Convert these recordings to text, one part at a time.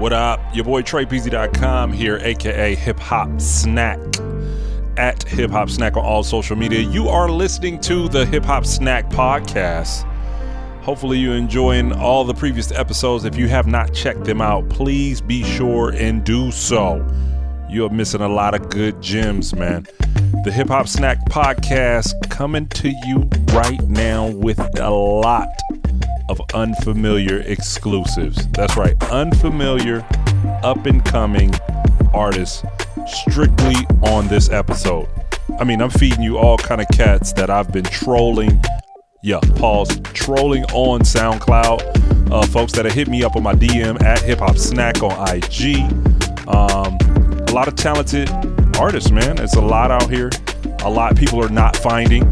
What up? Your boy TreyPeasy.com here, aka Hip Hop Snack at Hip Hop Snack on all social media. You are listening to the Hip Hop Snack Podcast. Hopefully, you're enjoying all the previous episodes. If you have not checked them out, please be sure and do so. You're missing a lot of good gems, man. The Hip Hop Snack Podcast coming to you right now with a lot of unfamiliar exclusives. That's right, unfamiliar, up and coming artists strictly on this episode. I mean, I'm feeding you all kind of cats that I've been trolling. Yeah, pause. Trolling on SoundCloud. Uh, folks that have hit me up on my DM at Hip Hop Snack on IG. Um, a lot of talented artists, man. It's a lot out here. A lot people are not finding.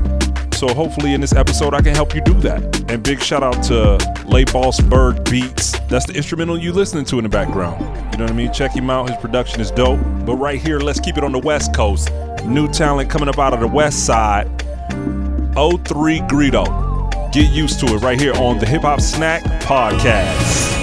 So hopefully in this episode I can help you do that. And big shout out to LebossbergBeats. That's the instrumental you listening to in the background. You know what I mean? Check him out. His production is dope. But right here, let's keep it on the West Coast. New talent coming up out of the West Side. 03 Greedo. Get used to it right here on the Hip Hop Snack Podcast.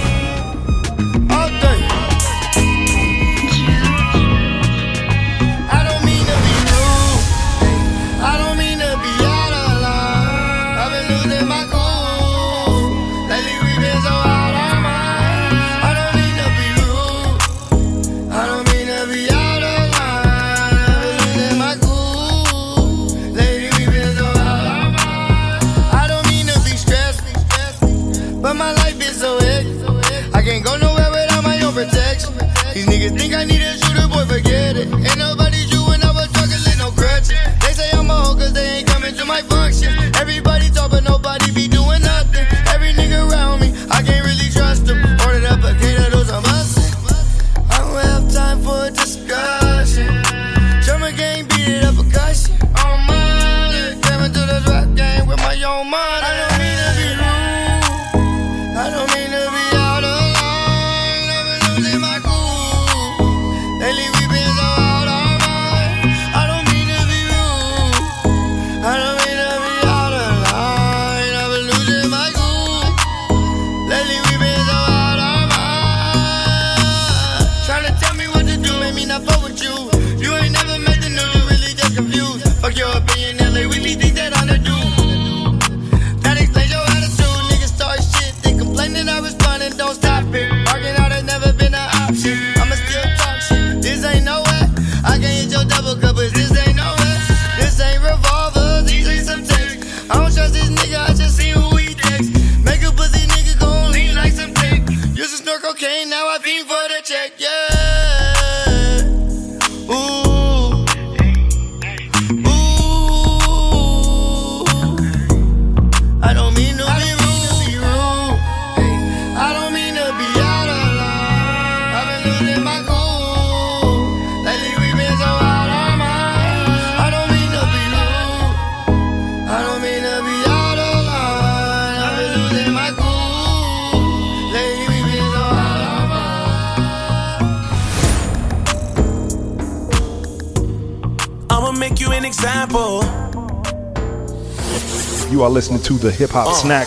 You are listening to the Hip Hop Snack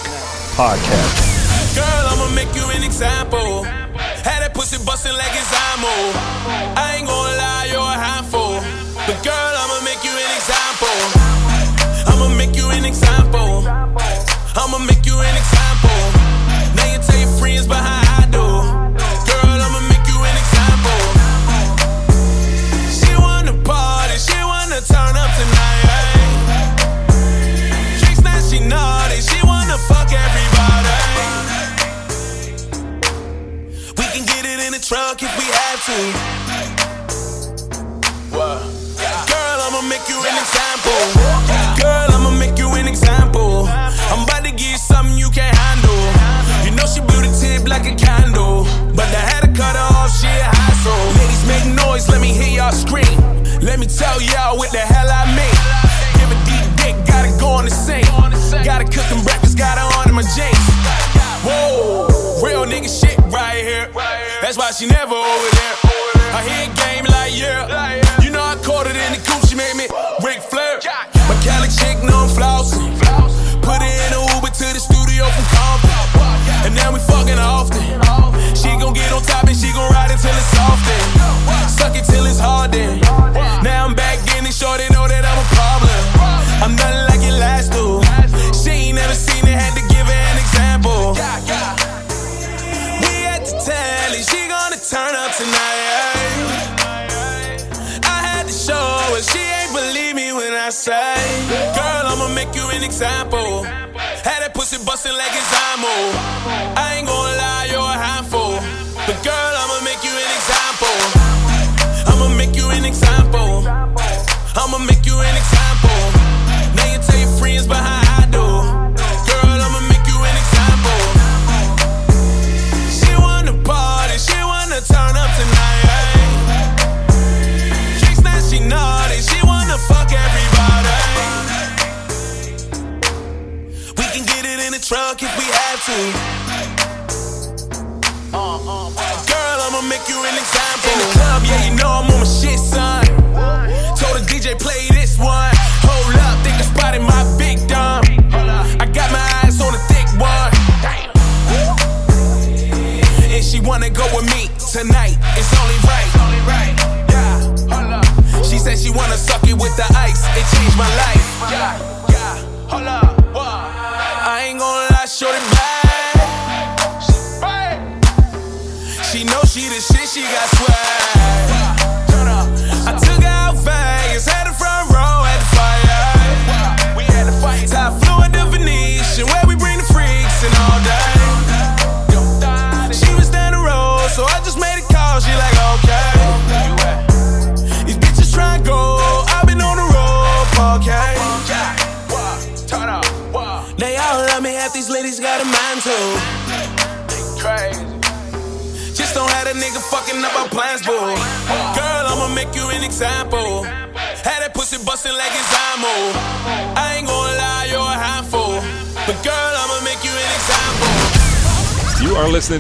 Podcast. Girl, I'ma make you an example. Had pussy bustin' like it's. I ain't gonna lie, you're a handful. But girl, I'ma make you an example. I'ma make you an example. I'ma make tell y'all what the hell I mean. Give a deep dick, gotta go on the sink. Gotta cook them breakfast, gotta honor my jeans. Whoa, real nigga shit right here. That's why she never over there. I hit game like yeah. You know I caught it in the coupe. she made me Ric Flair. My Cali chick, no flousing. Put it in a Uber to the studio from Compton. And now we fucking often. She gon' get on top and she gon' ride it till it's soft. Suck it till it's hard. Now I'm back in it, shorty know that I'm a problem. I'm nothing like it last do. She ain't never seen it, had to give her an example. We at the telly, she gonna turn up tonight. I had to show her, she ain't believe me when I say, Girl, I'ma make you an example. Had that pussy bustin' like it's Imo.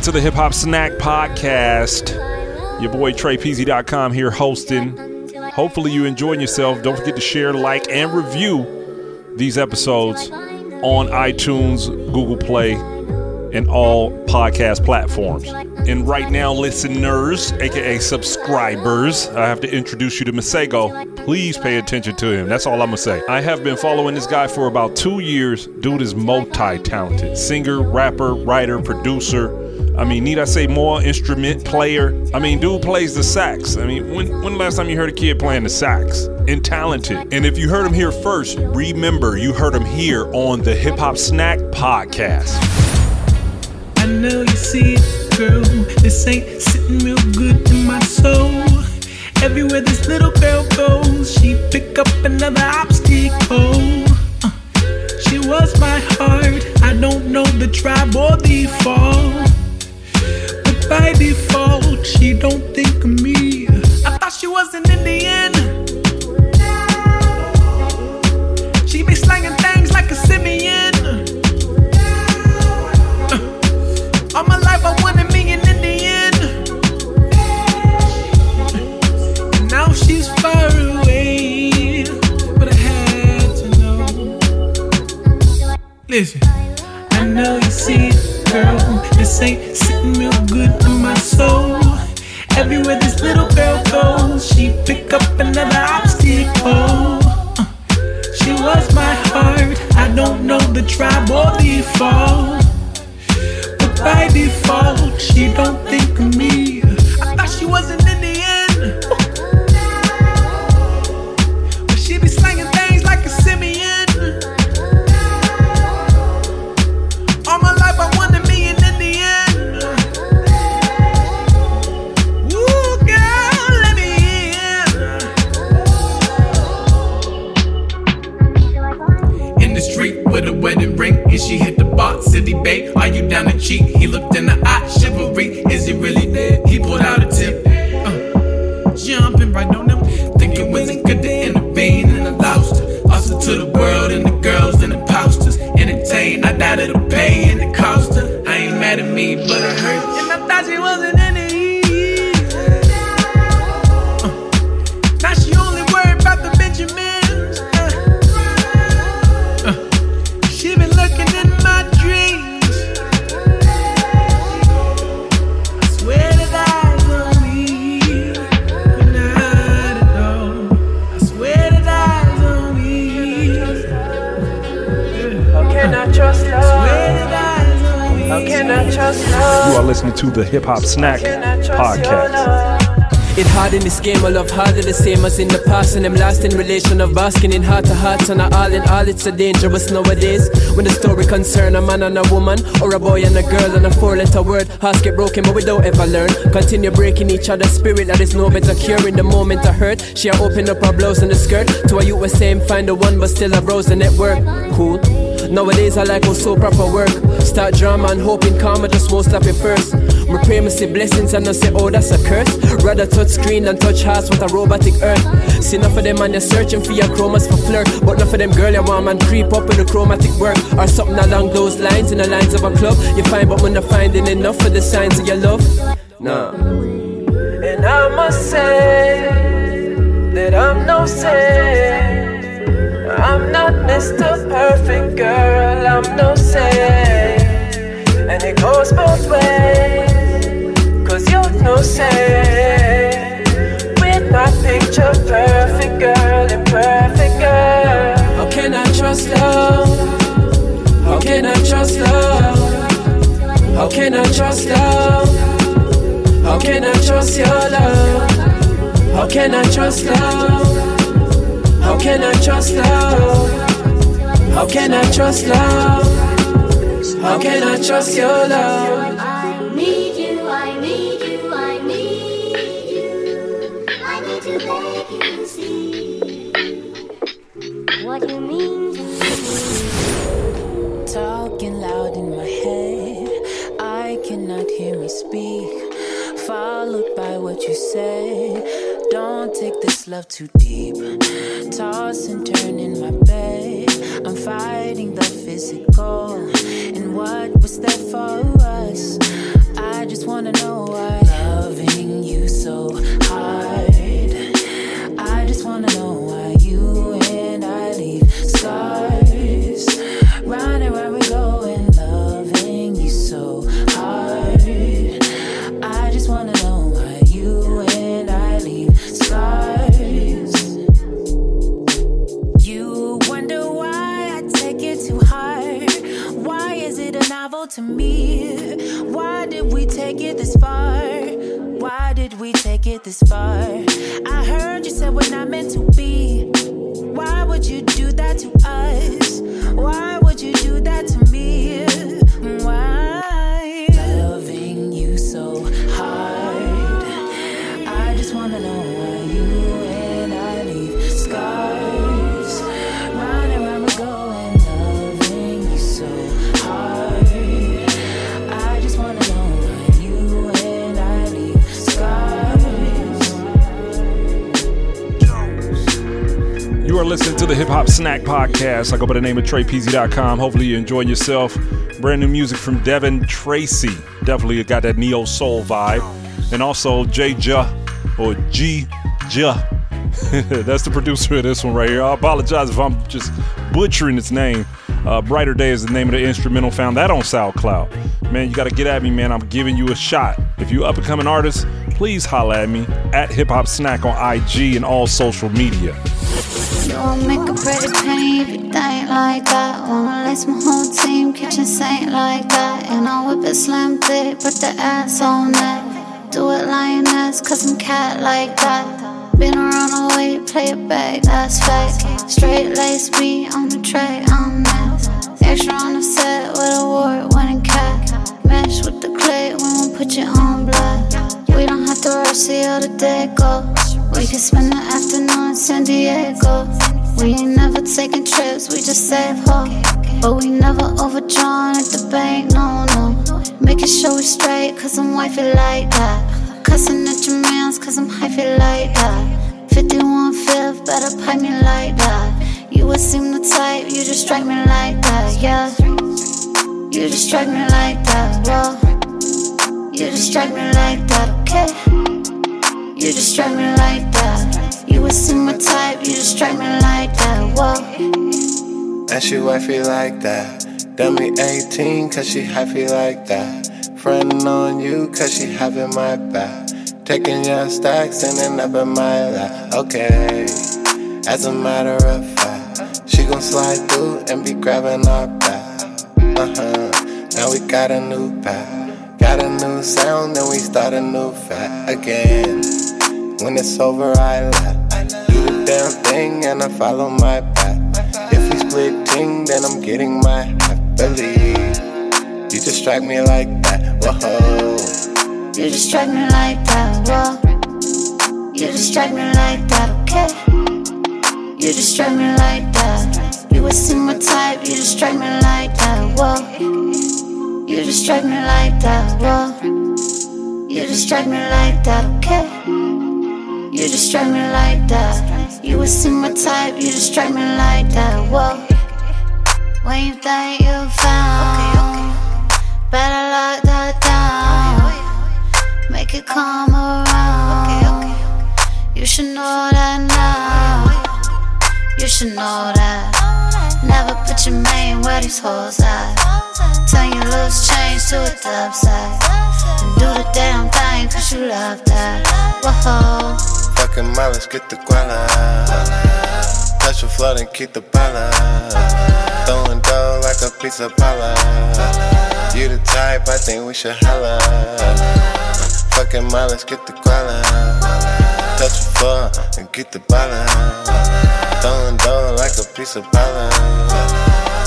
To the Hip Hop Snack Podcast. Your boy TreyPeasy.com here hosting. Hopefully you enjoying yourself. Don't forget to share, like, and review these episodes on iTunes, Google Play, and all podcast platforms. And right now, listeners, aka subscribers, I have to introduce you to Masego. Please pay attention to him. That's all I'm gonna say. I have been following this guy for about two years. Dude is multi-talented. Singer, rapper, writer, producer. I mean, need I say more? Instrument player. I mean, dude plays the sax. I mean, when when the last time you heard a kid playing the sax? And talented. And if you heard him here first, remember you heard him here on the Hip Hop Snack Podcast. I know you see it, girl. This ain't sitting real good in my soul. Everywhere this little girl goes, she pick up another obstacle. Uh, she was my heart. I don't know the tribe or the fall, by default, she don't think of me. I thought she was an Indian. She be slanging things like a simian. Uh, all my life I wanted me an Indian. And now she's far away. But I had to know. Listen, I know you see it, girl. Ain't sitting real good in my soul. Everywhere this little girl goes, she pick up another obstacle. She was my heart. I don't know the tribe or the fall. But by default, she don't think of me. I thought she was Hip Hop Snack Podcast. It hard in this game, I love harder the same as in the past. And I'm lost in relation of basking in heart to heart. And all in all, it's so dangerous nowadays. When the story concern a man and a woman, or a boy and a girl, and a four letter word, hearts get broken, but we don't ever learn. Continue breaking each other's spirit, that is no better cure in the moment I hurt. She open up her blouse and the skirt. To a youth was saying, find the one, but still I browse the network. Cool. Nowadays I like how so proper work. Start drama and hoping karma just won't stop it first. Me pray me see blessings and I say, oh that's a curse. Rather touch screen than touch hearts with a robotic earth. See enough of them and they're searching for your chromas for flirt. But enough of them girl you want man creep up with the chromatic work. Or something along those lines in the lines of a club. You find but when not finding enough of the signs of your love. Nah. And I must say that I'm no saint. I'm not Mr. Perfect Girl, I'm no saint. And it goes both ways. With my picture perfect girl, imperfect girl. How can I trust love? How can I trust love? How can I trust love? How can I trust your love? How can I trust love? How can I trust love? How can I trust love? How can I trust your love? Love too deep. Toss and turn in my bed. I'm fighting the physical. And what was that for us? I just wanna know why. Loving you so hard. To me? Why did we take it this far? Why did we take it this far? I Podcast. I go by the name of TreyPeasy.com. Hopefully, you're enjoying yourself. Brand new music from Devin Tracy. Definitely got that neo soul vibe. And also J Ja or G Ja. That's the producer of this one right here. I apologize if I'm just butchering its name. Uh, Brighter Day is the name of the instrumental. Found that on SoundCloud. Man, you got to get at me, man. I'm giving you a shot. If you up and coming artist, please holla at me at Hip Hop Snack on IG and all social media. Won't make a pretty penny if like that. Wanna lace my whole team, kitchen saint like that. And I whip it slim thick, put the ass on that. Do it lioness, cause I'm cat like that. Been around the way, play it back, that's fake. Straight lace me on the tray, I'm next. Extra on the set with award winning cat. Mesh with the clay when we put you on black. We don't have to rush, the day goes. We can spend the afternoon in San Diego. We ain't never taking trips, we just save hope. But we never overdrawn at the bank, no, no. Making sure we straight, cause I'm wifey like that. Cussing at your mans, cause I'm hyphy like that. 51 fifth, better pipe me like that. You would seem the type, you just strike me like that, yeah. You just strike me like that, whoa. You just strike me like that, okay? You just strike me like that. You seem my type, you just strike me like that, whoa. And she wifey like that. Dummy 18, cause she hyphy like that. Frontin' on you, cause she having my back. Taking your stacks and then up in my lap. Okay, as a matter of fact, she gon' slide through and be grabbing our back. Uh huh, now we got a new pack. Got a new sound, then we start a new fat again. When it's over, I laugh. Do the damn thing and I follow my path. If we split ting, then I'm getting my half. Believe you distract me like that. Whoa. You distract me like that, whoa. You distract me like that, okay? You distract me like that. You see my type, you distract me like that, whoa. You distract me like that, whoa. You distract me like that, okay? You distract me like that. You would see my type, you distract me like that, whoa. When you think you found, better lock that down. Make it come around. You should know that now. You should know that. Never put your main where these hoes at. Turn your loose change to a dub side. And do the damn thing cause you love that. Whoa. Fucking mileage, get the guala. Touch the flood and keep the bala. Throwing dough like a pizza pala. You the type, I think we should holla. Fucking mileage, get the guala. Touch the floor and get the bala. Throwing dough like a piece of pala.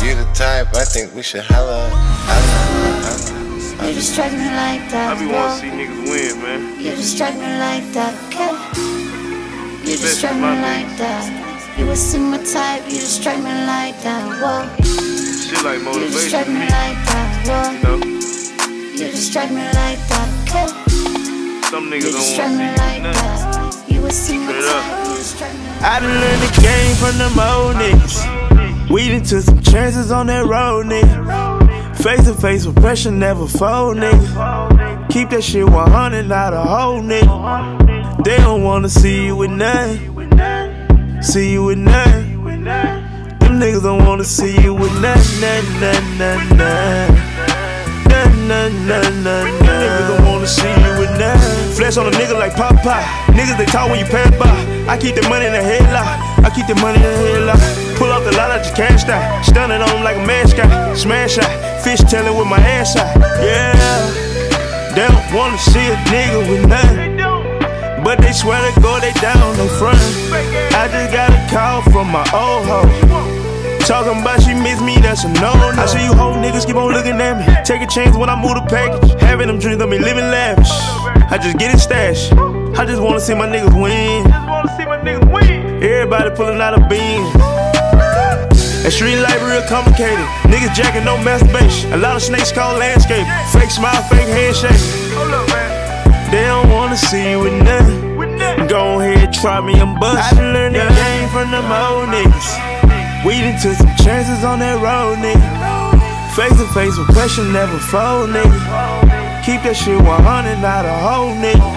You the type, I think we should holla. holla, holla. You distract me like that. I be wanna see niggas win, man. You distract me like that, okay? You distract me like that. You would see my type, you distract me like that, whoa. Shit like You distract motivation to me me. like that, whoa. You know, You distract me like that, okay? some You niggas don't distract me wanna see like nothing. that. You would see my Straight up. type, you distract me like I done learned the game from them old niggas. We done took some chances on that road, nigga. Face to face with pressure, never fold, nigga. Keep that shit 100, not a whole nigga. They don't wanna see you with nothing. See you with nothing. Them niggas don't wanna see you with nothing, nothing, nothing, nothing, nothing. Nothing, nothing, nothing. Niggas don't wanna see you with nothing. Flesh on a nigga like Popeye. Niggas they talk when you pass by. I keep the money in the headlock. I keep the money in the headlock. Pull up the lot, I just cashed out. Stunning on 'em like a mascot. Smash out. Fish tailing with my ass out. Yeah. They don't wanna see a nigga with nothing. But they swear to go, they down, they front. I just got a call from my old hoe. Talking about she miss me, that's a no no. I see you whole niggas keep on looking at me. Take a chance when I move the package. Having them dreams of me living lavish. I just get it stashed. I just wanna see my niggas win. Everybody pulling out a beam. That street life real complicated. Niggas jacking no masturbation. A lot of snakes call landscape. Fake smile, fake handshake. They don't wanna see you with nothing. Go ahead, try me, I'm bust. I done learned the game from them old niggas. We done took some chances on that road, nigga. Face to face with pressure, never fold, nigga. Keep that shit 100, not a whole nigga.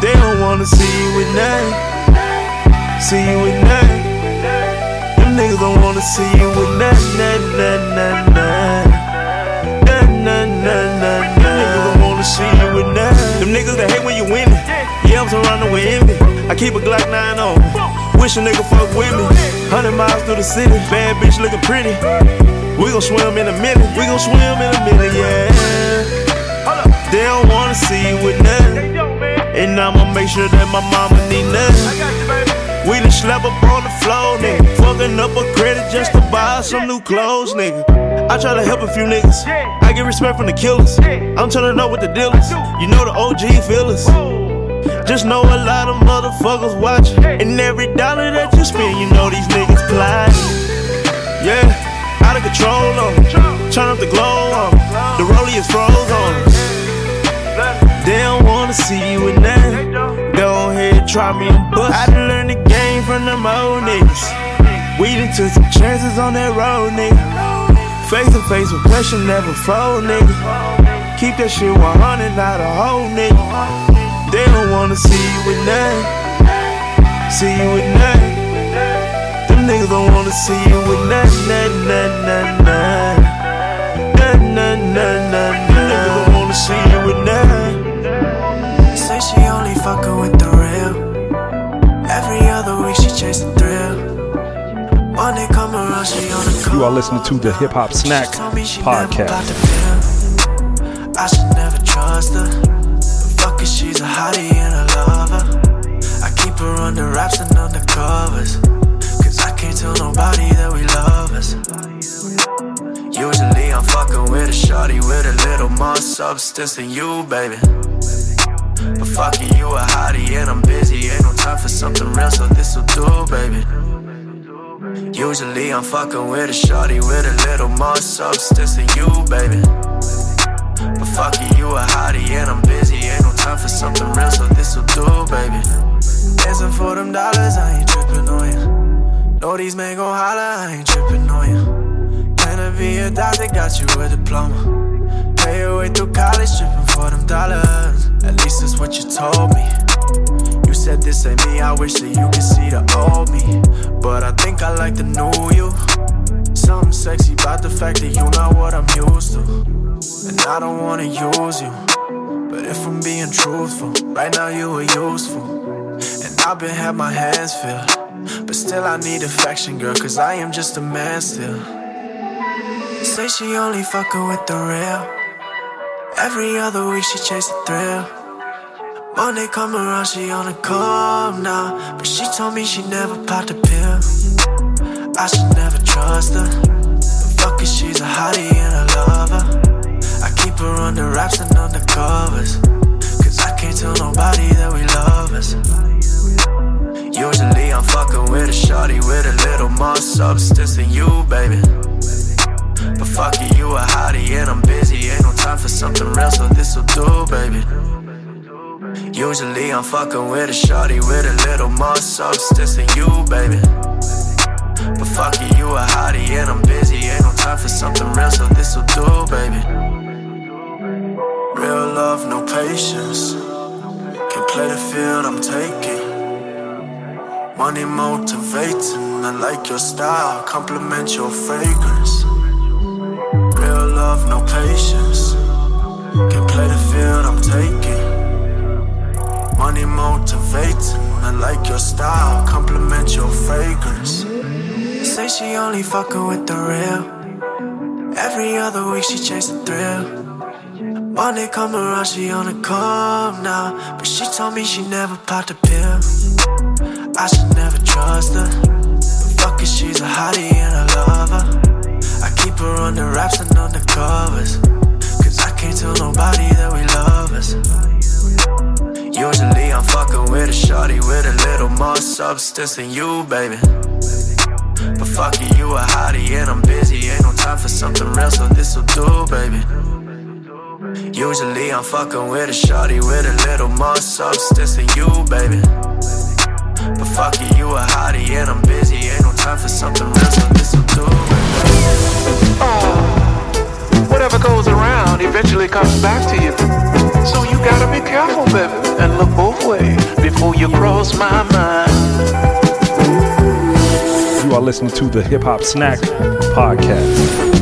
They don't wanna see you with nothing. See you with nothing. Them niggas don't wanna see you with nothing, nothing, nothing, nothing, nothing. Nothing, nothing, nothing, nothing. Them niggas don't wanna see you with nothing. Niggas that hate when you winning. Yeah, I'm surrounded with envy. I keep a Glock 9 on. Wish a nigga fuck with me. 100 miles through the city. Bad bitch looking pretty. We gon' swim in a minute. We gon' swim in a minute, yeah. They don't wanna see you with nothing. And I'ma make sure that my mama need nothing. We done slept up on the floor, nigga. Fucking up a credit just to buy some new clothes, nigga. I try to help a few niggas. Get respect from the killers. I'm to know what the deal is. You know the OG feelers. Just know a lot of motherfuckers watching. And every dollar that you spend, you know these niggas plotting. Yeah, out of control on. Turn up the glow on. The rollie is froze on. They don't wanna see you with nothing. Go ahead, try me and bust. I done learned the game from them old niggas. We done took some chances on that road, nigga. Face to face with pressure, never fold, nigga. Keep that shit 100, not a whole nigga. They don't wanna see you with nothing. See you with nothing. Them niggas don't wanna see you with nothing, nothing, nothing, nothing, nothing. Nothing, nothing, nothing, nothing. Them don't wanna see you with nothing. Say she only fucking with the real. Every other week she chase the thrill. You are listening to the Hip Hop Snack Told me she never Podcast. blocked the pill. I should never trust her. Fuck it, she's a hottie and a lover. I keep her under wraps and under covers. Cause I can't tell nobody that we love us. Usually I'm fucking with a shorty with a little more substance than you, baby. But you a hottie and I'm busy. Ain't no time for something real, so this'll do, baby. Usually I'm fucking with a shorty with a little more substance than you, baby. But fuck it, you a hottie and I'm busy. Ain't no time for something real, so this'll do, baby. Dancing for them dollars, I ain't tripping on you. Know these men gon' holler, I ain't tripping on you. Can I be a doctor? Got you a diploma. Pay your way through college, tripping for them dollars. At least that's what you told me. Said this ain't me, I wish that you could see the old me. But I think I like the new you. Something sexy about the fact that you're not what I'm used to. And I don't wanna use you. But if I'm being truthful, right now you are useful. And I've been had my hands filled. But still I need affection, girl, cause I am just a man still. Say she only fucking with the real. Every other week she chase the thrill. Monday come around, she on a come now. But she told me she never popped a pill. I should never trust her. Fuck it, she's a hottie and a lover. I keep her under wraps and under covers. Cause I can't tell nobody that we love us. Usually I'm fucking with a shorty with a little more substance than you, baby. But fuck it, you a hottie and I'm busy. Ain't no time for something real, so this'll do, baby. Usually I'm fucking with a shorty with a little more substance than you, baby. But fuck it, you a hottie and I'm busy. Ain't no time for something real, so this'll do, baby. Real love, no patience. Can play the field I'm taking. Money motivating, I like your style, compliment your fragrance. Real love, no patience. Can play the field I'm taking. Money motivating, I like your style, compliment your fragrance. Say she only fucking with the real. Every other week she chase the thrill. Monday come around, she on a come now. But she told me she never popped a pill. I should never trust her. Fuck it, she's a hottie and a lover. I keep her under wraps and under covers. Cause I can't tell nobody that we love us. Usually I'm fucking with a shorty with a little more substance than you, baby. But fuck it, you a hottie and I'm busy. Ain't no time for something real, so this'll do, baby. Usually I'm fucking with a shorty with a little more substance than you, baby. But fuck it, you a hottie and I'm busy. Ain't no time for something real, so this'll do, oh. Whatever goes around eventually comes back to you. So you gotta be careful, baby, and look both ways before you cross my mind. You are listening to the Hip Hop Snack Podcast.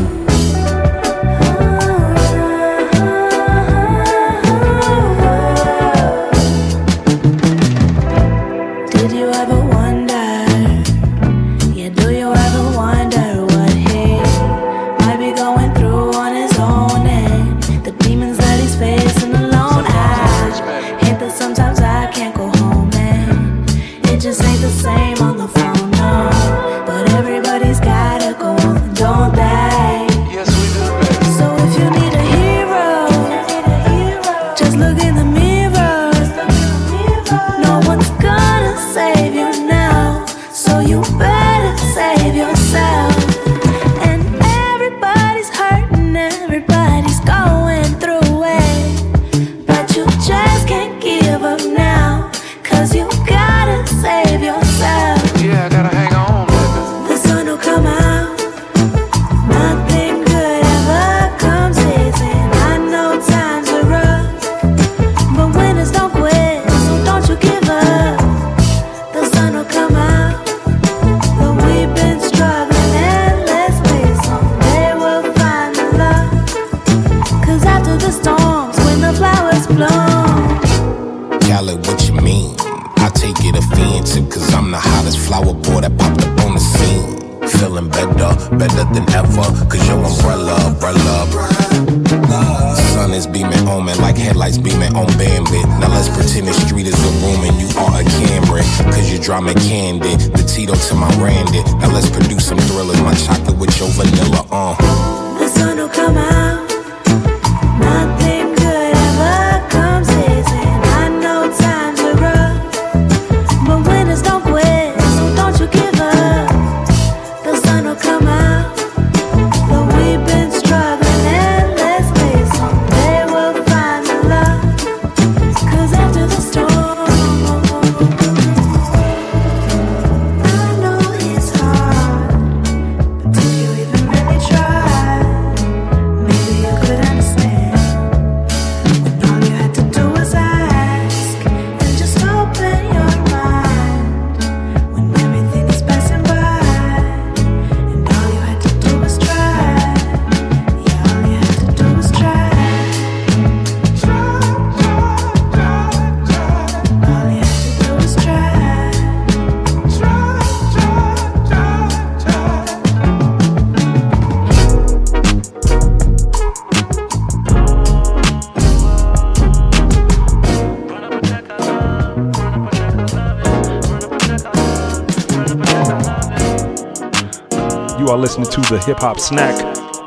The Hip Hop Snack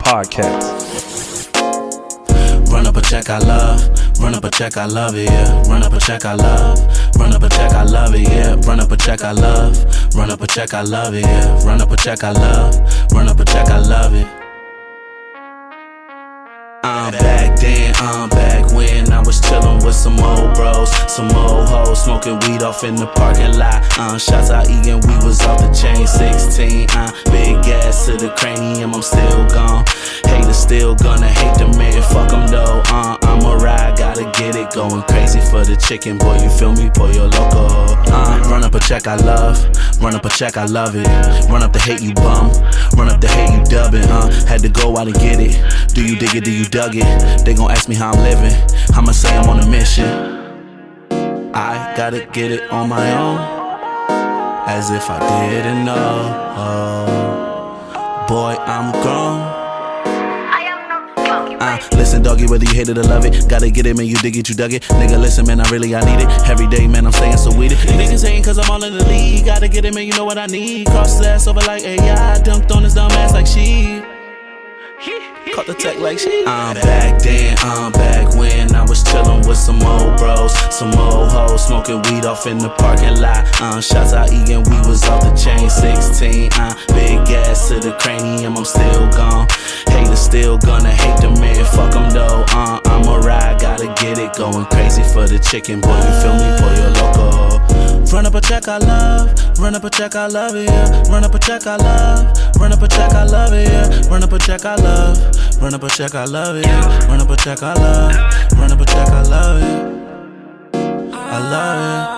Podcast. Run up a check, I love. Run up a check, I love it, yeah. Run up a check, I love. Run up a check, I love it, yeah. Run up a check, I love. Run up a check, I love it, yeah. Run up a check, I love. Run up a check, I love it. I'm back then, I'm back when I was chillin' with some old bros, some old hoes, smoking weed off in the parking lot. Uh, shots out eating, we was off the chain 16. Uh, big gas to the cranium, I'm still gone. Haters still gonna hate the man, fuck 'em though. Uh, I'm a ride, gotta get it going crazy for the chicken, boy. You feel me, boy? You're loco. Uh, run up a check, I love. Run up a check, I love it. Run up the hate, you bum. Run up the hate, you dubbing. Uh, had to go out and get it. Do you dig it? Do you dug it? They gon' ask me how I'm living. I'ma say I'm on a mission. I gotta get it on my own. As if I didn't know. Boy, I'm grown. Uh, listen, doggy, whether you hate it or love it, gotta get it, man. You dig it, you dug it. Nigga, listen, man, I really, I need it. Every day, man, I'm staying so. You niggas hating cause I'm all in the league. Gotta get it, man, you know what I need. Cross his ass over like AI. Dunked on his dumb ass like she. Caught the tech like she. I'm back then, I'm back when I was chillin' with some old bros, some old hoes, smoking weed off in the parking lot. Uh, shots out eating, we was off the chain 16. Uh, big gas to the cranium, I'm still gone. Haters still gonna hate the man, fuck 'em though. Uh, I'm a ride, gotta get it going crazy for the chicken, boy. You feel me, boy? You're loco. Run up a check, I love. Run up a check, I love it, yeah. Run up a check, I love. Run up a check, I love it, yeah. Run up a check, I love. Run up a check, I love it, yeah. Run up a check, I love. Run up a check, I love it. I love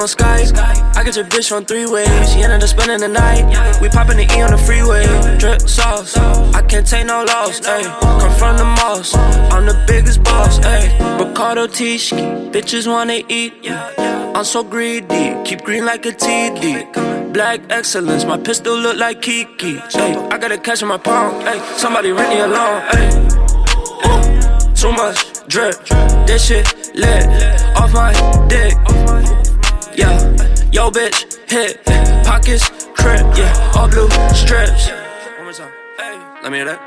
on Skype. I get your bitch on three ways. She ended up spending the night. We poppin' the E on the freeway. Drip sauce. I can't take no loss. Ayy. Come from the moss. I'm the biggest boss. Ayy. Riccardo Tisci. Bitches wanna eat. I'm so greedy. Keep green like a TD. Black excellence. My pistol look like Kiki. Ayy. I gotta catch my palm. Ayy. Somebody rent me alone. Ooh. Too much drip. This shit lit. Off my dick. Yeah, yo bitch, hit, pockets, crib, yeah, all blue strips. One more time, let me hear that.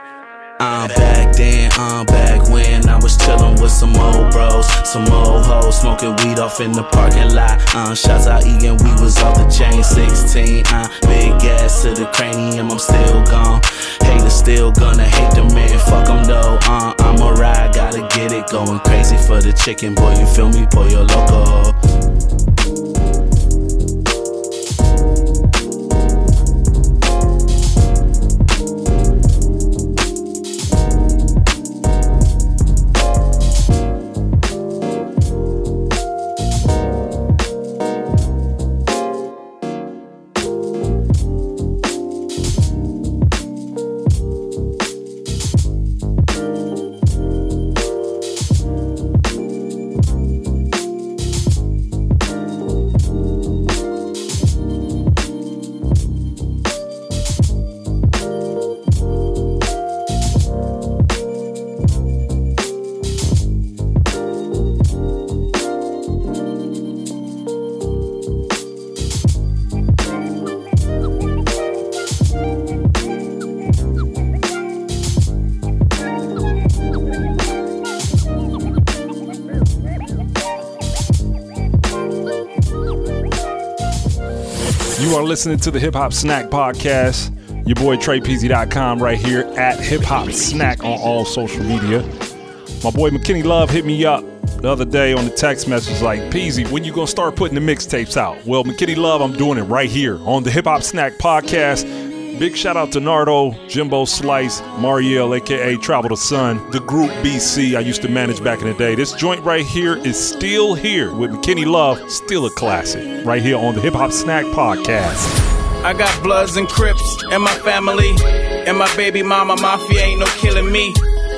I'm back then, I'm back when I was chillin' with some old bros, some old hoes, smoking weed off in the parking lot. Uh, shots out eating, we was off the chain 16. Uh, big gas to the cranium, I'm still gone. Haters still gonna hate the man, fuck fuck 'em though. Uh, I'm a ride, gotta get it going crazy for the chicken, boy. You feel me, boy? You're loco. Are listening to the Hip Hop Snack Podcast. Your boy TreyPeasy.com right here at Hip Hop Snack on all social media. My boy McKinnie Love hit me up the other day on the text message like, Peasy, when you gonna start putting the mixtapes out? Well, McKinnie Love, I'm doing it right here on the Hip Hop Snack Podcast. Big shout out to Nardo, Jimbo Slice, Mariel, aka Travel the Sun, the group BC I used to manage back in the day. This joint right here is still here with McKinnie Love, still a classic. Right here on the Hip Hop Snack Podcast. I got Bloods and Crips in my family. And my baby mama mafia ain't no killing me.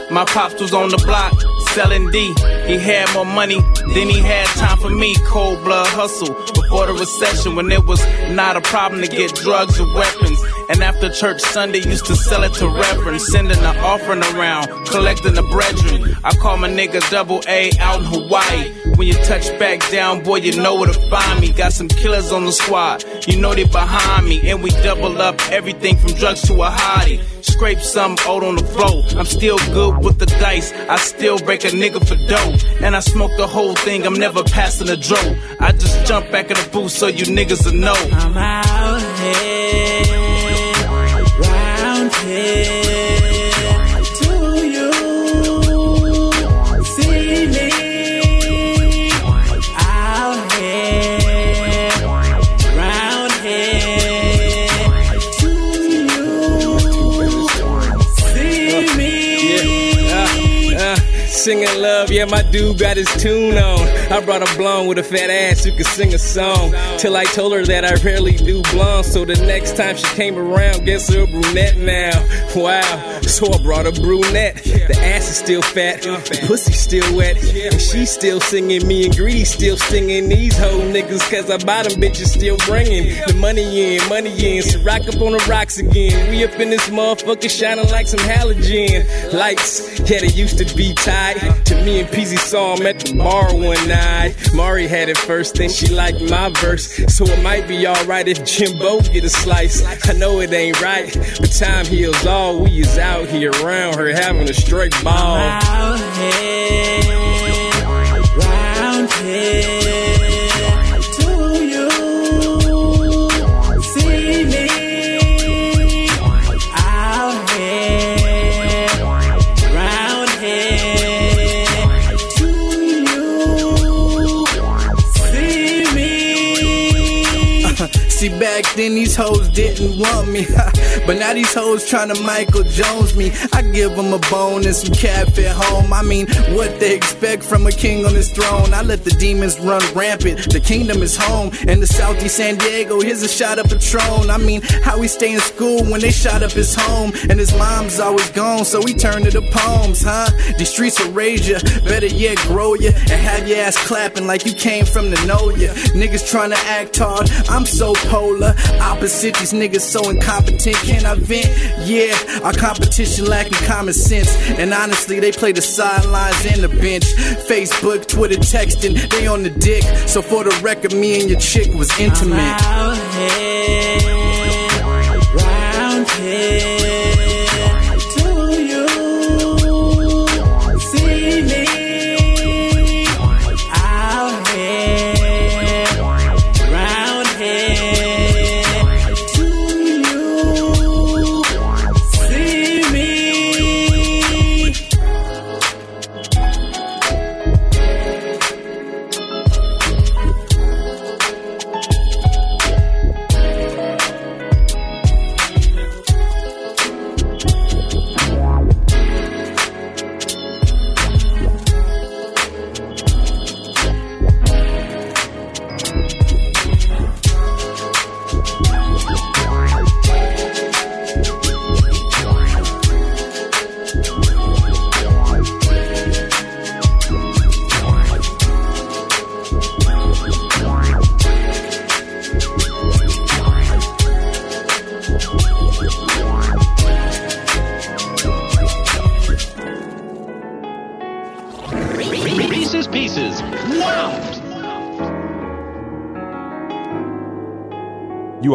My pops was on the block selling D. He had more money than he had time for me. Cold blood hustle before the recession when it was not a problem to get drugs or weapons. And after church Sunday, used to sell it to reverends, sending an offering around, collecting the brethren. I call my nigga double A out in Hawaii. When you touch back down, boy, you know where to find me. Got some killers on the squad, you know they behind me. And we double up everything from drugs to a hottie. Scrape some out on the floor. I'm still good with the dice. I still break a nigga for dough. And I smoke the whole thing, I'm never passing a dro. I just jump back in the booth so you niggas will know. I'm out here, round here. Singing love, yeah, my dude got his tune on. I brought a blonde with a fat ass who could sing a song. Till I told her that I rarely do blonde. So the next time she came around, guess her brunette now. Wow, so I brought a brunette. The ass is still fat, the pussy still wet. And she still singing me and Greedy still singing these whole niggas. Cause I them bitches still bringing the money in, money in. So rock up on the rocks again. We up in this motherfucker shining like some halogen lights. Yeah, they used to be tied to me and Peasy saw him at the bar one night. Mari had it first, then she liked my verse. So it might be alright if Jimbo get a slice. I know it ain't right, but time heals all. We is out here around her having a straight ball. Out here, round here. Then these hoes didn't want me. but now these hoes trying to Michael Jones me. I give them a bone and some at home. I mean, what they expect from a king on his throne. I let the demons run rampant. The kingdom is home. And the Southeast San Diego, here's a shot of Patron. I mean, how he stay in school when they shot up his home. And his mom's always gone, so he turned to the poems, huh? These streets will raise ya. Better yet, grow ya. And have your ass clapping like you came from the know ya. Niggas trying to act hard. I'm so polar. Opposite these niggas so incompetent. Can I vent? Yeah, our competition lacking common sense. And honestly, they play the sidelines and the bench. Facebook, Twitter, texting, they on the dick. So for the record, me and your chick was intimate. Out here, round here.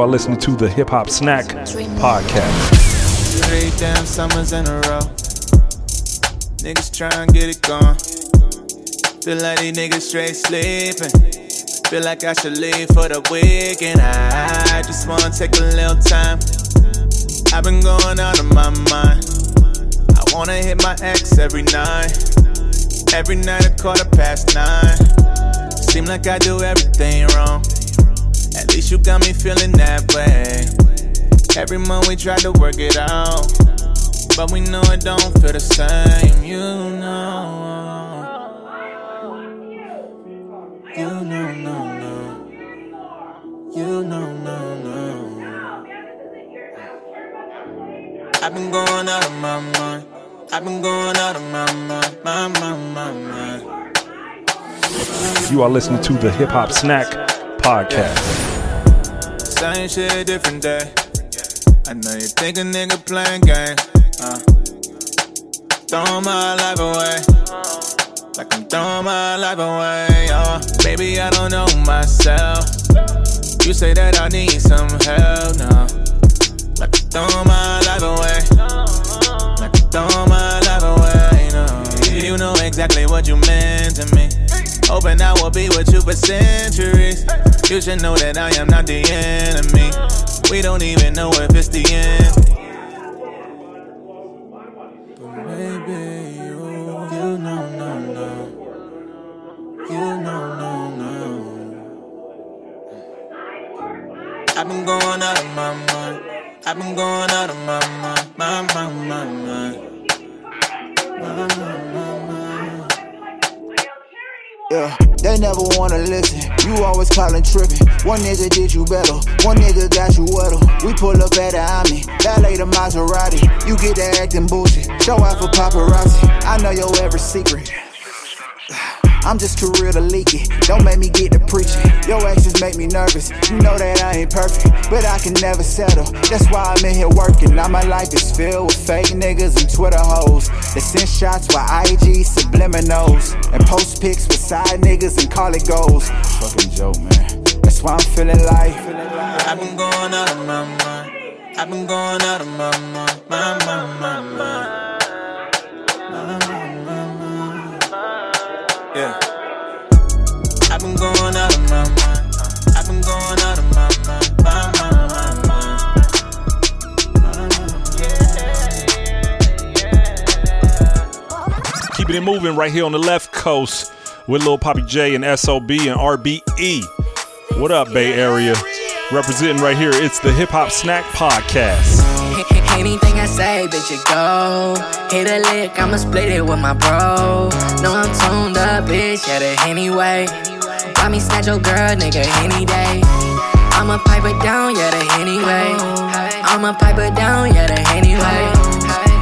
Are listening to the Hip Hop Snack Podcast. Three damn summers in a row. Niggas get it. Feel like these niggas straight sleeping. Feel like I should leave for the weekend. I just wanna take a little time. I've been going out of my mind. I wanna hit my ex every night. Every night a quarter past nine. Seem like I do everything wrong. Least you got me feeling that way. Every month we try to work it out. But we know it don't feel the same. You know. You know, no, no. You know, no, no. I've been going out of my mind. I've been going out of my mind, my, my. You are listening to the Hip Hop Snack Podcast. Same shit, different day. I know you think a nigga playing game. Uh, throwing my life away. Like I'm throwing my life away. Uh, baby, I don't know myself. You say that I need some help now. Like I'm throwing my life away. Like I'm throwing my life away. No. You know exactly what you meant to me. Hoping I will be with you for centuries. You should know that I am not the enemy. We don't even know if it's the end. Calling tripping. One nigga did you better. One nigga got you wetter. We pull up at the. That lay the Maserati. You get that acting bullshit. Show out for paparazzi. I know your every secret. I'm just too real to leak it. Don't make me get to preaching. Your actions make me nervous. You know that I ain't perfect, but I can never settle. That's why I'm in here working. Now my life is filled with fake niggas and Twitter hoes They send shots with IG subliminals and post pics with side niggas and call it goals. Fucking joke, man. That's why I'm feeling like. I've been going out of my mind. I've been going out of my mind, my, my, my, my. Yeah. I've been going out of my mind. I've been going out of my mind, my, my, my, my. Keeping it moving right here on the left coast with Lil Papi Jay and SOB and RBE. What up, Bay Area? Representing right here, it's the Hip Hop Snack Podcast. Anything I say, bitch, it go. Hit a lick, I'ma split it with my bro. No, I'm tuned up, bitch, yeah, the anyway. Why me snatch your girl, nigga, any day? I'ma pipe it down, yeah, the anyway. I'ma pipe it down, yeah, the anyway.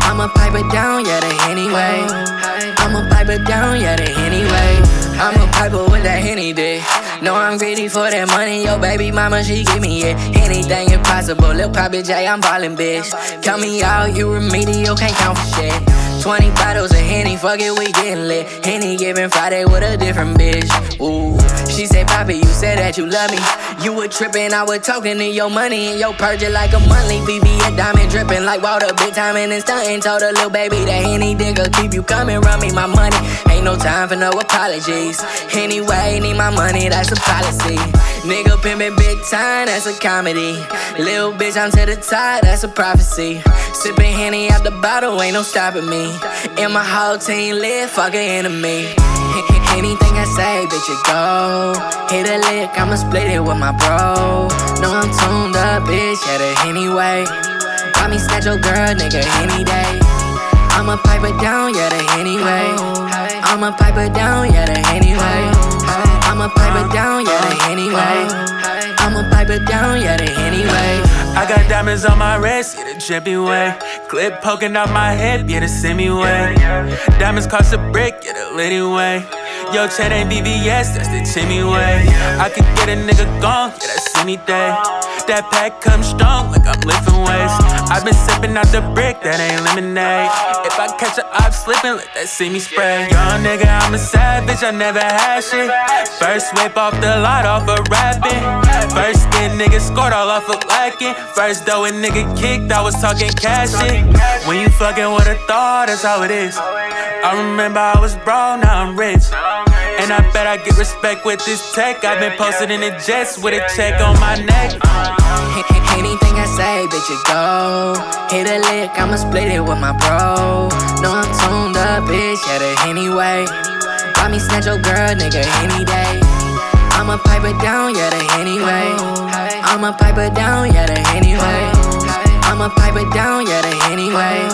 I'ma pipe it down, yeah, the anyway. I'ma pipe it down, yeah, the anyway. I'ma pipe it with that henny dick. No, I'm greedy for that money. Yo, baby mama, she give me it. Anything impossible. Lil' Papi Jay, I'm ballin', bitch. Count me out, you remedial, can't count for shit. 20 bottles of Henny, fuck it, we getting lit. Henny giving Friday with a different bitch. Ooh, she said, Poppy, you said that you love me. You were tripping, I was talking to your money and your purge like a monthly. VV, a diamond dripping like water, big time and then stunting. Told a little baby that Henny digger keep you coming, run me my money. Ain't no time for no apologies. Anyway, need my money, that's a policy. Nigga pimpin' big time, that's a comedy. Little bitch, I'm to the top, that's a prophecy. Sippin' Henny out the bottle, ain't no stopping me. And my whole team lit, fuck an enemy. Anything I say, bitch, it go. Hit a lick, I'ma split it with my bro. No, I'm tuned up, bitch, yeah, the anyway. Why me snatch your girl, nigga, any day? I'ma pipe it down, yeah, the anyway. I'ma pipe it down, yeah, the anyway. I'ma pipe it down, yeah, the anyway. I'ma pipe it down, yeah, the anyway. I got diamonds on my wrist, yeah, the drippy way. Clip poking out my hip, yeah, the semi way. Diamonds cost a brick, yeah, the litty way. Yo, chain ain't VVS, that's the Timmy way. I could get a nigga gone, yeah, that's any day. That pack comes strong, like I'm lifting weights. I've been out the brick, that ain't lemonade. If I catch a op slipping, let that see me spray. Young nigga, I'm a savage, I never had shit. First whip off the lot off of rapping. First skin nigga scored all off of lacking. First though a nigga kicked, I was talking cash shit. When you fucking with a thought, that's how it is. I remember I was broke, now I'm rich. And I bet I get respect with this tech. I've been posted in the jets with a check on my neck. Anything I say, bitch, it go. Hit a lick, I'ma split it with my bro. No, I'm tuned up, bitch, yeah, the anyway. Buy me snatch your girl, nigga, any day. I'ma pipe it down, yeah, the anyway. I'ma pipe it down, yeah, the anyway. I'ma pipe it down, yeah, the anyway.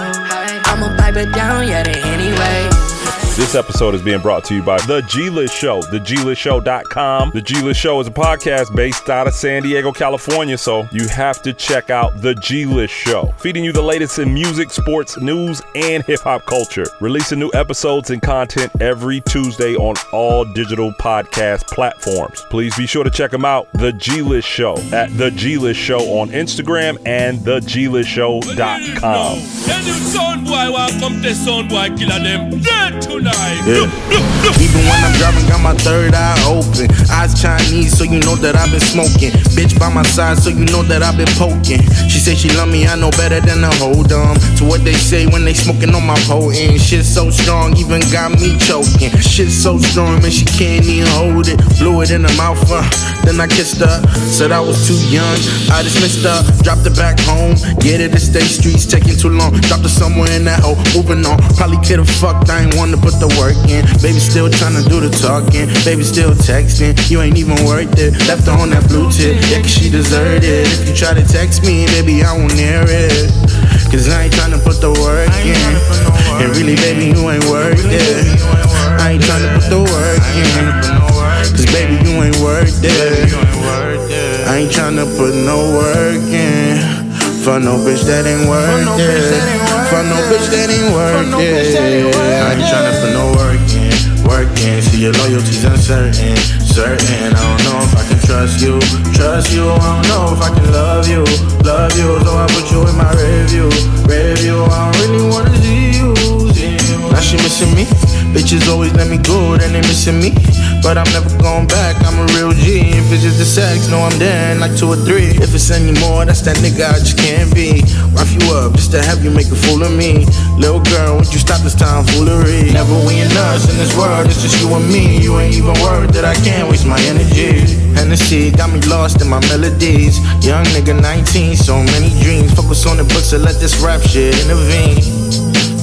I'ma pipe it down, yeah, the anyway. This episode is being brought to you by The G List Show, theglistshow.com. The G List Show is a podcast based out of San Diego, California, so you have to check out The G List Show, feeding you the latest in music, sports, news, and hip hop culture. Releasing new episodes and content every Tuesday on all digital podcast platforms. Please be sure to check them out, The G List Show, at The G List Show on Instagram and TheGListShow.com. Them. Yeah. Even when I'm driving, got my third eye open. Eyes Chinese, so you know that I've been smoking. Bitch by my side, so you know that I've been poking. She say she love me, I know better than to hold on to what they say when they smoking on my potent. Shit so strong, even got me choking. Shit so strong, man, she can't even hold it. Blew it in her mouth, uh. Then I kissed her, said I was too young. I dismissed her, dropped her back home. Get it to stay streets, taking too long. Dropped her somewhere in that hole, moving on. Probably could've fucked, I ain't want to put the work in. Baby still tryna do the talking. Baby still texting. You ain't even worth it. Left her on that blue tip. Yeah, cause she deserved it. If you try to text me, baby, I won't hear it. Cause I ain't tryna put the work in. And really, baby, you ain't worth it. I ain't tryna put the work in. Cause baby, you ain't worth it. I ain't tryna put no work in. For no bitch that ain't worth it. For no bitch that ain't worth it. I ain't tryna put no work in. Work in. See your loyalty's uncertain. Certain. I don't know if I can trust you. Trust you. I don't know if I can love you. Love you. So I put you in my review. Review. I don't really wanna see you. See you. Now she missing me. Bitches always let me go, then they missing me. But I'm never going back, I'm a real G. If it's just the sex, no, I'm down like two or three. If it's any more, that's that nigga I just can't be. Rough you up just to have you make a fool of me. Little girl, would you stop this time foolery? Never win us in this world, it's just you and me. You ain't even worried that I can't waste my energy. Hennessy got me lost in my melodies. Young nigga 19, so many dreams. Focus on the books and let this rap shit intervene.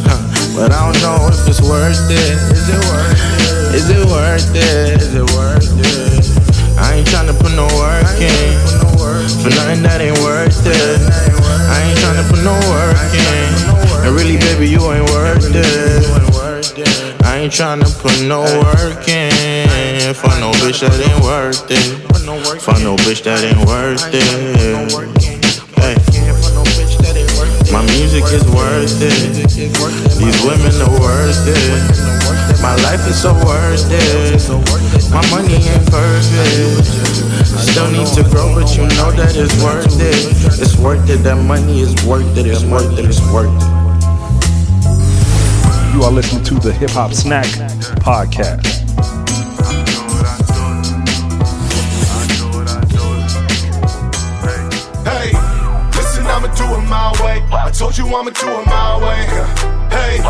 Huh. But I don't know if it's worth it. Is it worth it? Is it worth it? Is it worth it? I ain't tryna put no work in for nothing that ain't worth it. I ain't tryna put no work in, and really, baby, you ain't worth it. I ain't tryna put no work in for no bitch that ain't worth it. For no bitch that ain't worth it. Hey. My music is worth it. These women are worth it. My life is so worth it. My money ain't perfect. I still need to grow, but you know that it's worth it. It's worth it. That money is worth it. It's worth it. It's worth it. You are listening to the Hip Hop Snack Podcast. Do it my way. I told you I'ma do it my way. Hey,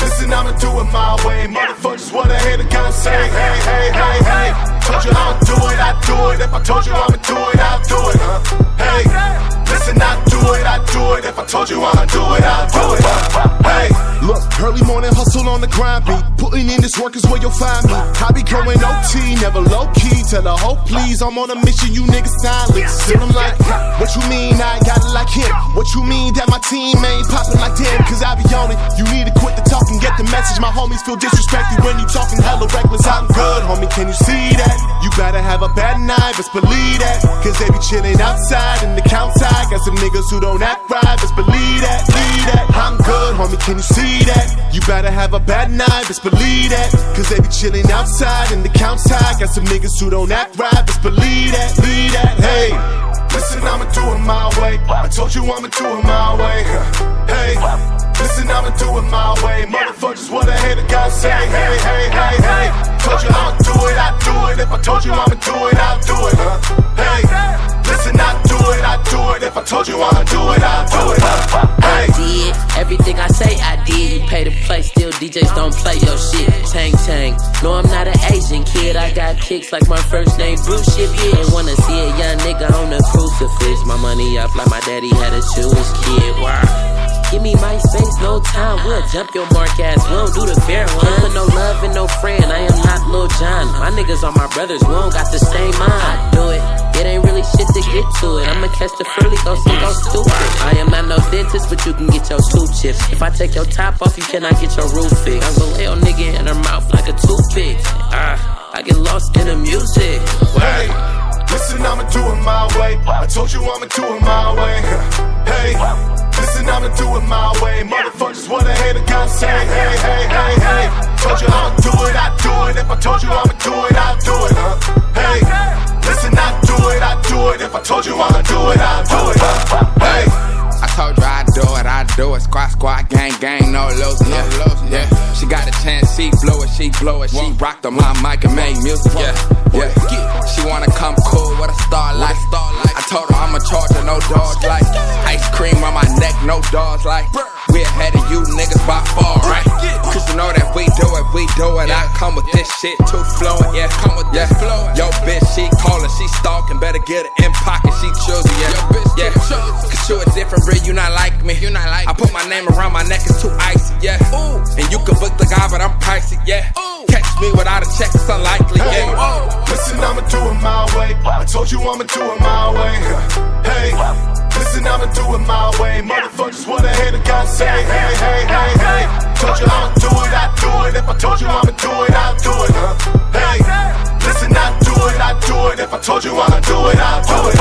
listen, I'ma do it my way. Motherfuckers, what a hater gonna say. Hey, hey, hey, hey. Told you I'ma do it, I do it. If I told you I'ma do it, I'll do it. Hey, listen, I do it, I do it. If I told you I'ma do it, I'll do it. Hey, look, early morning hustle on the grind beat. Putting in this work is where you'll find me. I be going OT, never low key. Tell the whole oh, please, I'm on a mission, you niggas silent. Still I'm like, what you mean I got it like him? What you mean that my team ain't popping like them? Cause I be on it. You need to quit the talk and get the message. My homies feel disrespected when you talking hella reckless. I'm good, homie, can you see that? You better have a bad night, but believe that. Cause they be chilling outside in the counter. Got some niggas who don't act right, but believe that. Believe that. I'm good, homie, can you see that? You better have a bad night, best believe that. Cause they be chilling outside in the counter. Got some niggas who don't act right, best believe that. Believe that. Hey. listen, I'ma do it my way. I told you I'ma do it my way. Hey, listen, I'ma do it my way. Motherfuckers, what a hater gotta say. Hey, hey, hey, hey. Told you I'ma do it, I do it. If I told you I'ma do it, I'll do it. Hey, listen, I do it, I do it. If I told you I'ma do it, I'll do it. Hey. did everything I say I did. You pay to play, still DJs don't play your shit. Tang Tang. No, I'm not an Asian kid. I got kicks like my first name Bruce shit. They wanna see a young nigga on the crucifix. My money up like my daddy had a Jewish kid. Wow. Give me my space, no time. We'll jump your mark ass. We don't do the fair one. No love in no friend. I am not Lil John. My niggas are my brothers. We don't got the same mind. I do it. It ain't really shit to get to it. I'ma catch the frilly, go see, go stupid. I am not no dentist, but you can get your tooth chips. If I take your top off, you cannot get your roof fixed. I'm gonna lay nigga in her mouth like a toothpick. Ah, I get lost in the music. Hey, listen, I'ma do it my way. I told you I'ma do it my way. Hey, listen, I'ma do it my way. Motherfuckers, what a hater gotta say. Hey, hey, hey, hey. Told you I'ma do it, I do it. If I told you I'ma do it, I'll do it. Hey, listen, I do it, I do it. If I told you I'ma do it, I'll do it. Hey. I told her I do it, I do it. Squad, squad, gang, gang, no losing. Yeah, yeah. She got a chance, she blow it, she blow it. She rocked on my mic and made music. Yeah, yeah. She wanna come cool with a starlight. I told her I'ma charge her no dogs like ice cream on my neck, no dogs like. We ahead of you niggas by far, right? Cause you know that we do it, we do it. I come with this shit too fluent, yeah. Come with this flowing. Yo, bitch, she calling, she stalking. Better get it in pocket, she choosing, yeah. Yo, bitch, Yeah, cause you a different breed, you not like me. You not like I put my name around my neck, it's too icy, yeah. Ooh. And you can book the guy, but I'm pricey, yeah. Catch me without a check, it's unlikely, Hey, yeah. listen, I'ma do it my way. I told you I'ma do it my way. Hey, listen, I'ma do it my way. Motherfuckers, what a hater gotta say. Hey, hey, hey, hey. Told you I'ma do it, I do it. If I told you I'ma do it, I'll do it. Hey, listen, I do it, I do it. If I told you I'ma do it, I'll do it.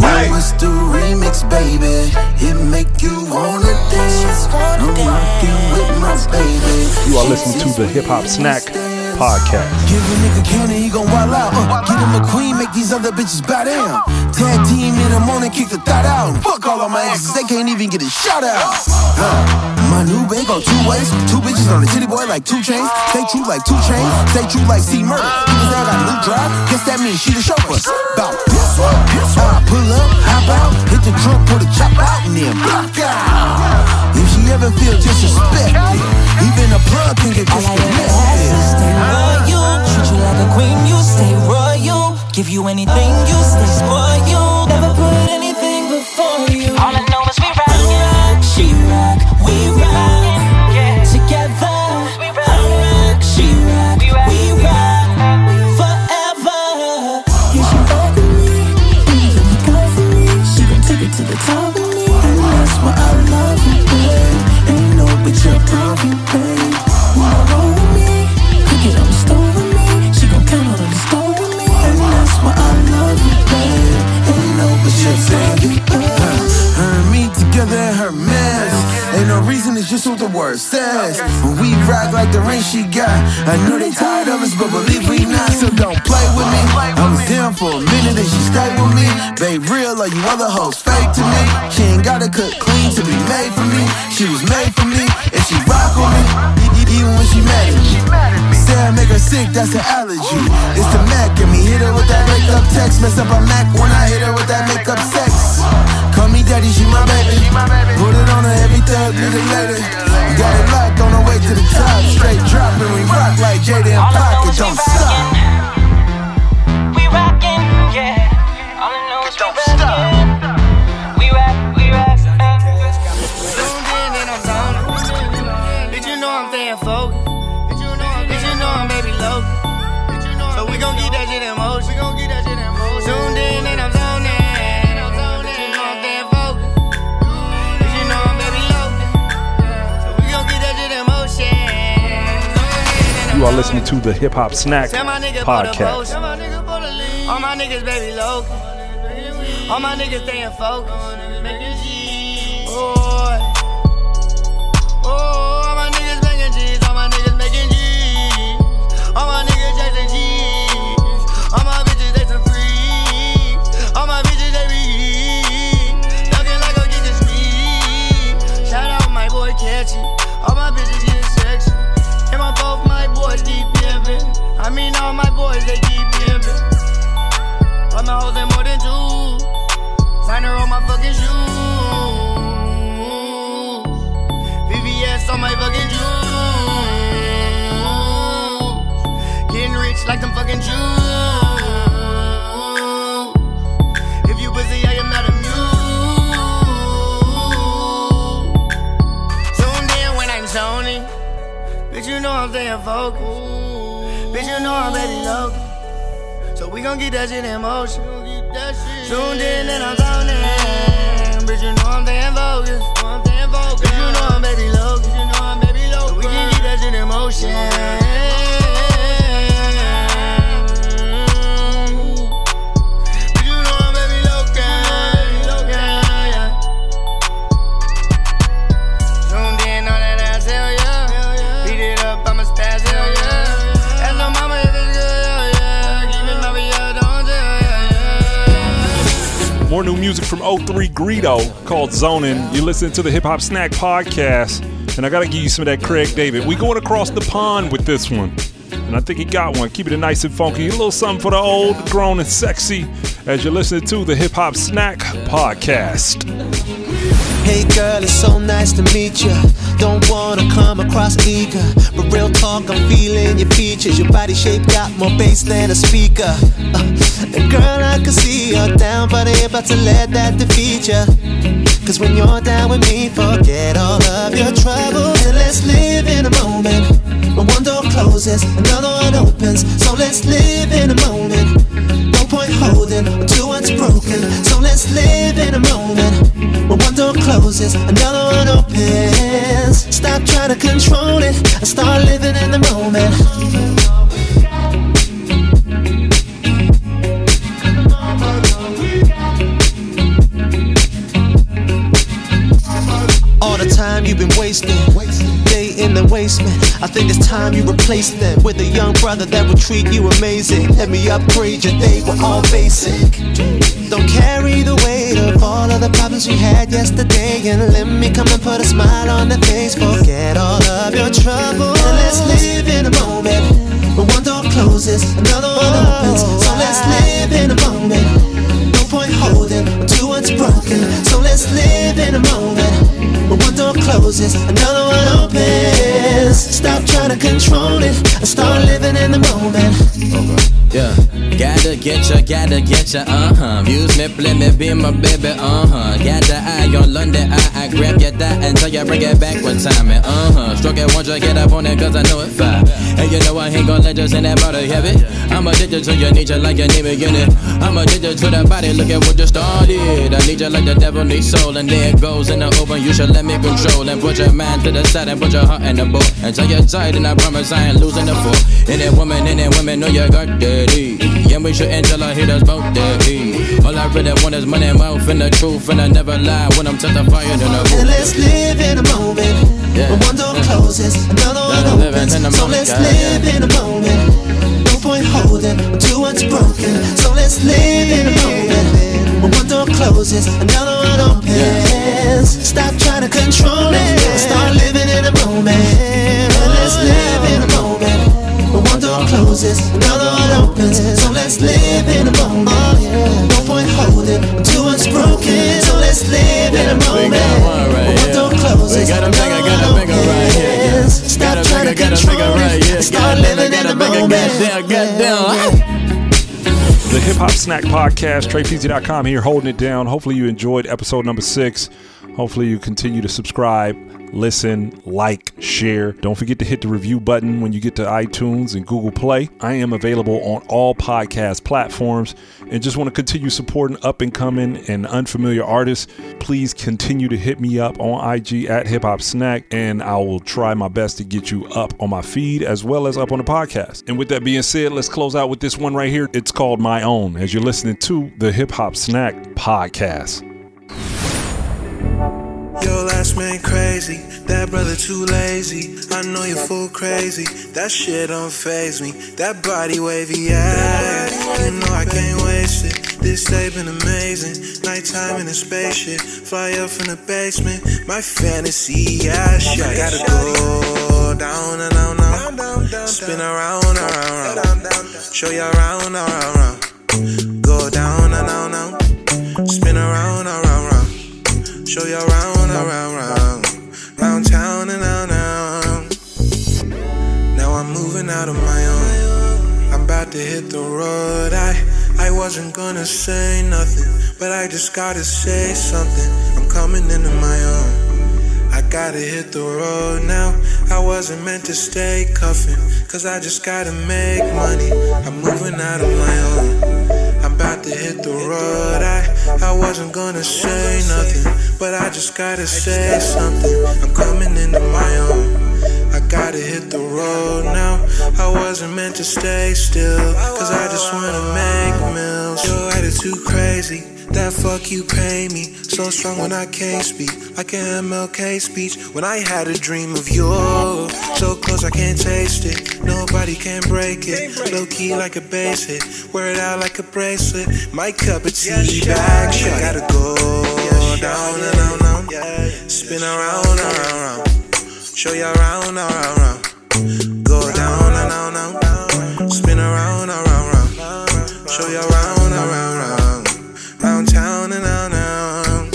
Hey. What's the remix, baby? It make you wanna dance. I'm rocking with my baby. You are listening to the Hip Hop Snack Podcast. Give a nigga cannon, he gon' wild out. Uh, get him a queen, make these other bitches bow down. Tag team in the morning, kick the thought out. Fuck all of my exes, they can't even get a shout out. Uh, my new babe go two ways. Two bitches on the titty boy like two chains. Stay true like two chains. Stay true like C murder. Even though I got a new drive, guess that means she the chauffeur. Bout this one, this one. I pull up, hop out, hit the trunk, pull the chop out, and then block out. If she ever feel disrespected, even a plug can get disconnected. royal. Treat you like a queen, you stay royal. Give you anything, you stay spoiled. Never put anything before you. All I know is we rock. rock, she rock, we rock. Just what the word says. When we rock like the ring she got, I know they tired of us, but believe we not, so don't play with me. I was down for a minute and she stayed with me. Babe, real or you other hoes fake to me. She ain't gotta cook clean to be made for me. She was made for me, and she rock with me. Even when she mad at me. Say I make her sick, that's an allergy. It's the Mac, and me hit her with that makeup text. Mess up her Mac when I hit her with that makeup sex. Call me daddy, she my baby. Put it on her every need it later. Got it locked on the way to the top. Straight dropping, we rock like Jada and Pac, don't stop. Listening to the Hip Hop Snack Tell my nigga for the Podcast. All my niggas baby low. All my niggas staying focused. I mean, all my boys, they keep being bitch. My hoes ain't more than two. Sign her on my fucking shoes. VVS on my fucking shoes. Getting rich like them fucking Jews. If you busy, I am not immune. Tuned in when I'm zoning. Bitch, you know I'm staying focused. Bitch, you know I'm ready local. So we gon' get that shit in motion. Zoomed in and I'm zoning. Bitch, you know I'm staying focused. Bitch, you know I'm baby local. You know I'm baby local. So we can get that shit in motion. Three Greedo called Zoning. You're listening to the Hip Hop Snack Podcast, and I gotta give you some of that Craig David. We going across the pond with this one, and I think he got one. Keep it nice and funky. A little something for the old, grown, and sexy as you're listening to the Hip Hop Snack Podcast. Hey girl, it's so nice to meet you. Don't wanna come across eager, but real talk, I'm feeling your features. Your body shape got more bass than a speaker. Uh, and girl, I can see you're down, but ain't about to let that defeat ya. Cause when you're down with me, forget all of your troubles. And let's live in a moment. When one door closes, another one opens. So let's live in a moment. Point holding to what's broken. So let's live in a moment. When one door closes, another one opens. Stop trying to control it and start living in the moment. All the time you've been wasting, in the basement. I think it's time you replace them with a young brother that will treat you amazing. Let me upgrade your day, we're all basic. Don't carry the weight of all of the problems you had yesterday, and let me come and put a smile on the face. Forget all of your troubles. And let's live in a moment. When one door closes, another one opens. So let's live in a moment. No point holding to what's broken. So let's live in a moment. When one door closes, another one opens. Control it and start living in the moment. Yeah, gotta get ya, gotta get ya, uh huh. Use me, play me, be my baby, uh huh. Got the eye on London, I, I grab your thigh until you bring it back one time, uh huh. Stroke it once, you get up on it, cause I know it fine. And you know I ain't gonna let you send that body heavy. I'm addicted to your nature like you need it. I'm addicted to that body, look at what you started. I need you like the devil needs soul, and there it goes in the open. You should let me control and put your mind to the side and put your heart in the boat. Until you're tired, and I promise I ain't losing the fool. Any woman, any woman know you got that E. And we shouldn't tell our haters about that E. All I really want is money, mouth, and the truth, and I never lie when I'm testifying in the And booth. let's live in a moment. When one door closes, another one opens. in a So let's God, live in a moment. No point holding to what's broken. So let's live in a moment. When one door closes, another one opens. Stop trying to control it. and Start living in a moment. And let's live in a moment. When one closes, another one opens. So let's live in a moment. No point holding to what's broken. So let's live in a moment. When one door closes, got a bigger, got a bigger right here. Stop trying to bigger, got a control it. Start living in got the a bigger, moment. goddamn, goddamn. The Hip Hop Snack Podcast, TreyPeasy.com here holding it down. Hopefully, you enjoyed episode number six. Hopefully, you continue to subscribe, listen, like, share. Don't forget to hit the review button when you get to iTunes and Google Play. I am available on all podcast platforms and just want to continue supporting up and coming and unfamiliar artists. Please continue to hit me up on IG at Hip Hop Snack, and I will try my best to get you up on my feed as well as up on the podcast. And with that being said, let's close out with this one right here. It's called My Own as you're listening to the Hip Hop Snack Podcast. Yo, last man crazy. That brother too lazy. I know you're full crazy. That shit don't phase me. That body wavy, yeah. You know I can't waste it. This day been amazing. Nighttime in a spaceship. Fly up from the basement. My fantasy, yeah, shit. Gotta go down and down, down. Spin around, around, around. Show you around, around, around. Go down and down, down. Spin around, around, around. Show you around, wasn't gonna say nothing, but I just gotta say something. I'm coming into my own. I gotta hit the road now. I wasn't meant to stay cuffing, cause I just gotta make money. I'm moving out of my own. I'm about to hit the road. I, I wasn't gonna say nothing, but I just gotta say something. I'm coming into my own. I gotta hit the road now. I wasn't meant to stay still, cause I just wanna make meals. Your attitude crazy, that fuck you pay me. So strong when I can't speak, like an MLK speech. When I had a dream of you, so close I can't taste it. Nobody can break it. Low key like a bass hit, wear it out like a bracelet. My cup of tea back, shit gotta go down and down, down. Spin around, around, around. Show you around, around, around. Go down and down, down, down. Spin around, around, around. Show you around, around, around. Round town and down, down.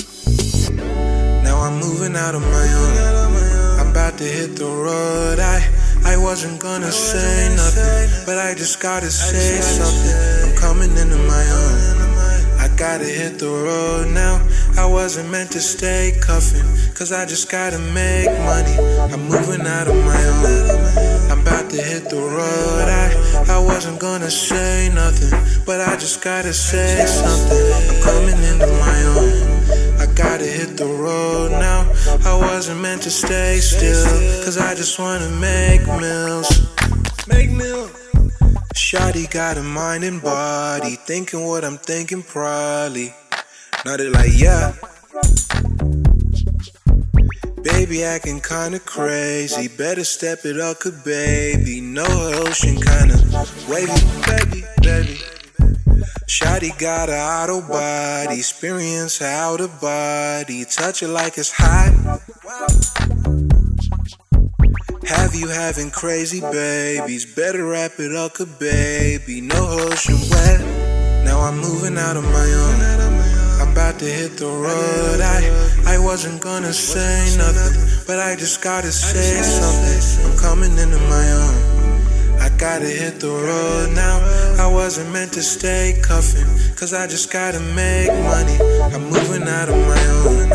Now I'm moving out of my own. I'm about to hit the road. I I wasn't gonna say nothing, but I just gotta say something. I'm coming into my own. I gotta hit the road now. I wasn't meant to stay cuffing, cause I just gotta make money. I'm moving out of my own. I'm about to hit the road. I, I wasn't gonna say nothing, but I just gotta say something. I'm coming into my own. I gotta hit the road now. I wasn't meant to stay still, cause I just wanna make meals. Make meals. Shotty got a mind and body, thinking what I'm thinking probably. Now they like, yeah. Baby acting kinda crazy, better step it up, cause baby, no ocean kinda wavy, baby, baby. Shotty got a auto body, experience out of body, touch it like it's hot. Have you having crazy babies? Better wrap it up, cause baby, no ocean wet. Now I'm moving out of my own. About to hit the road. I, I wasn't gonna say nothing, but I just gotta say something. I'm coming into my own. I gotta hit the road now. I wasn't meant to stay cuffing, cause I just gotta make money. I'm moving out of my own.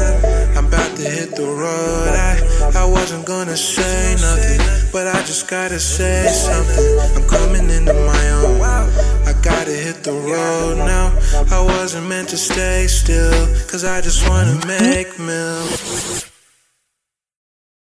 I'm about to hit the road. I, I wasn't gonna say nothing, but I just gotta say something. I'm coming into my own. Gotta hit the road now. I wasn't meant to stay still, cause I just wanna make milk.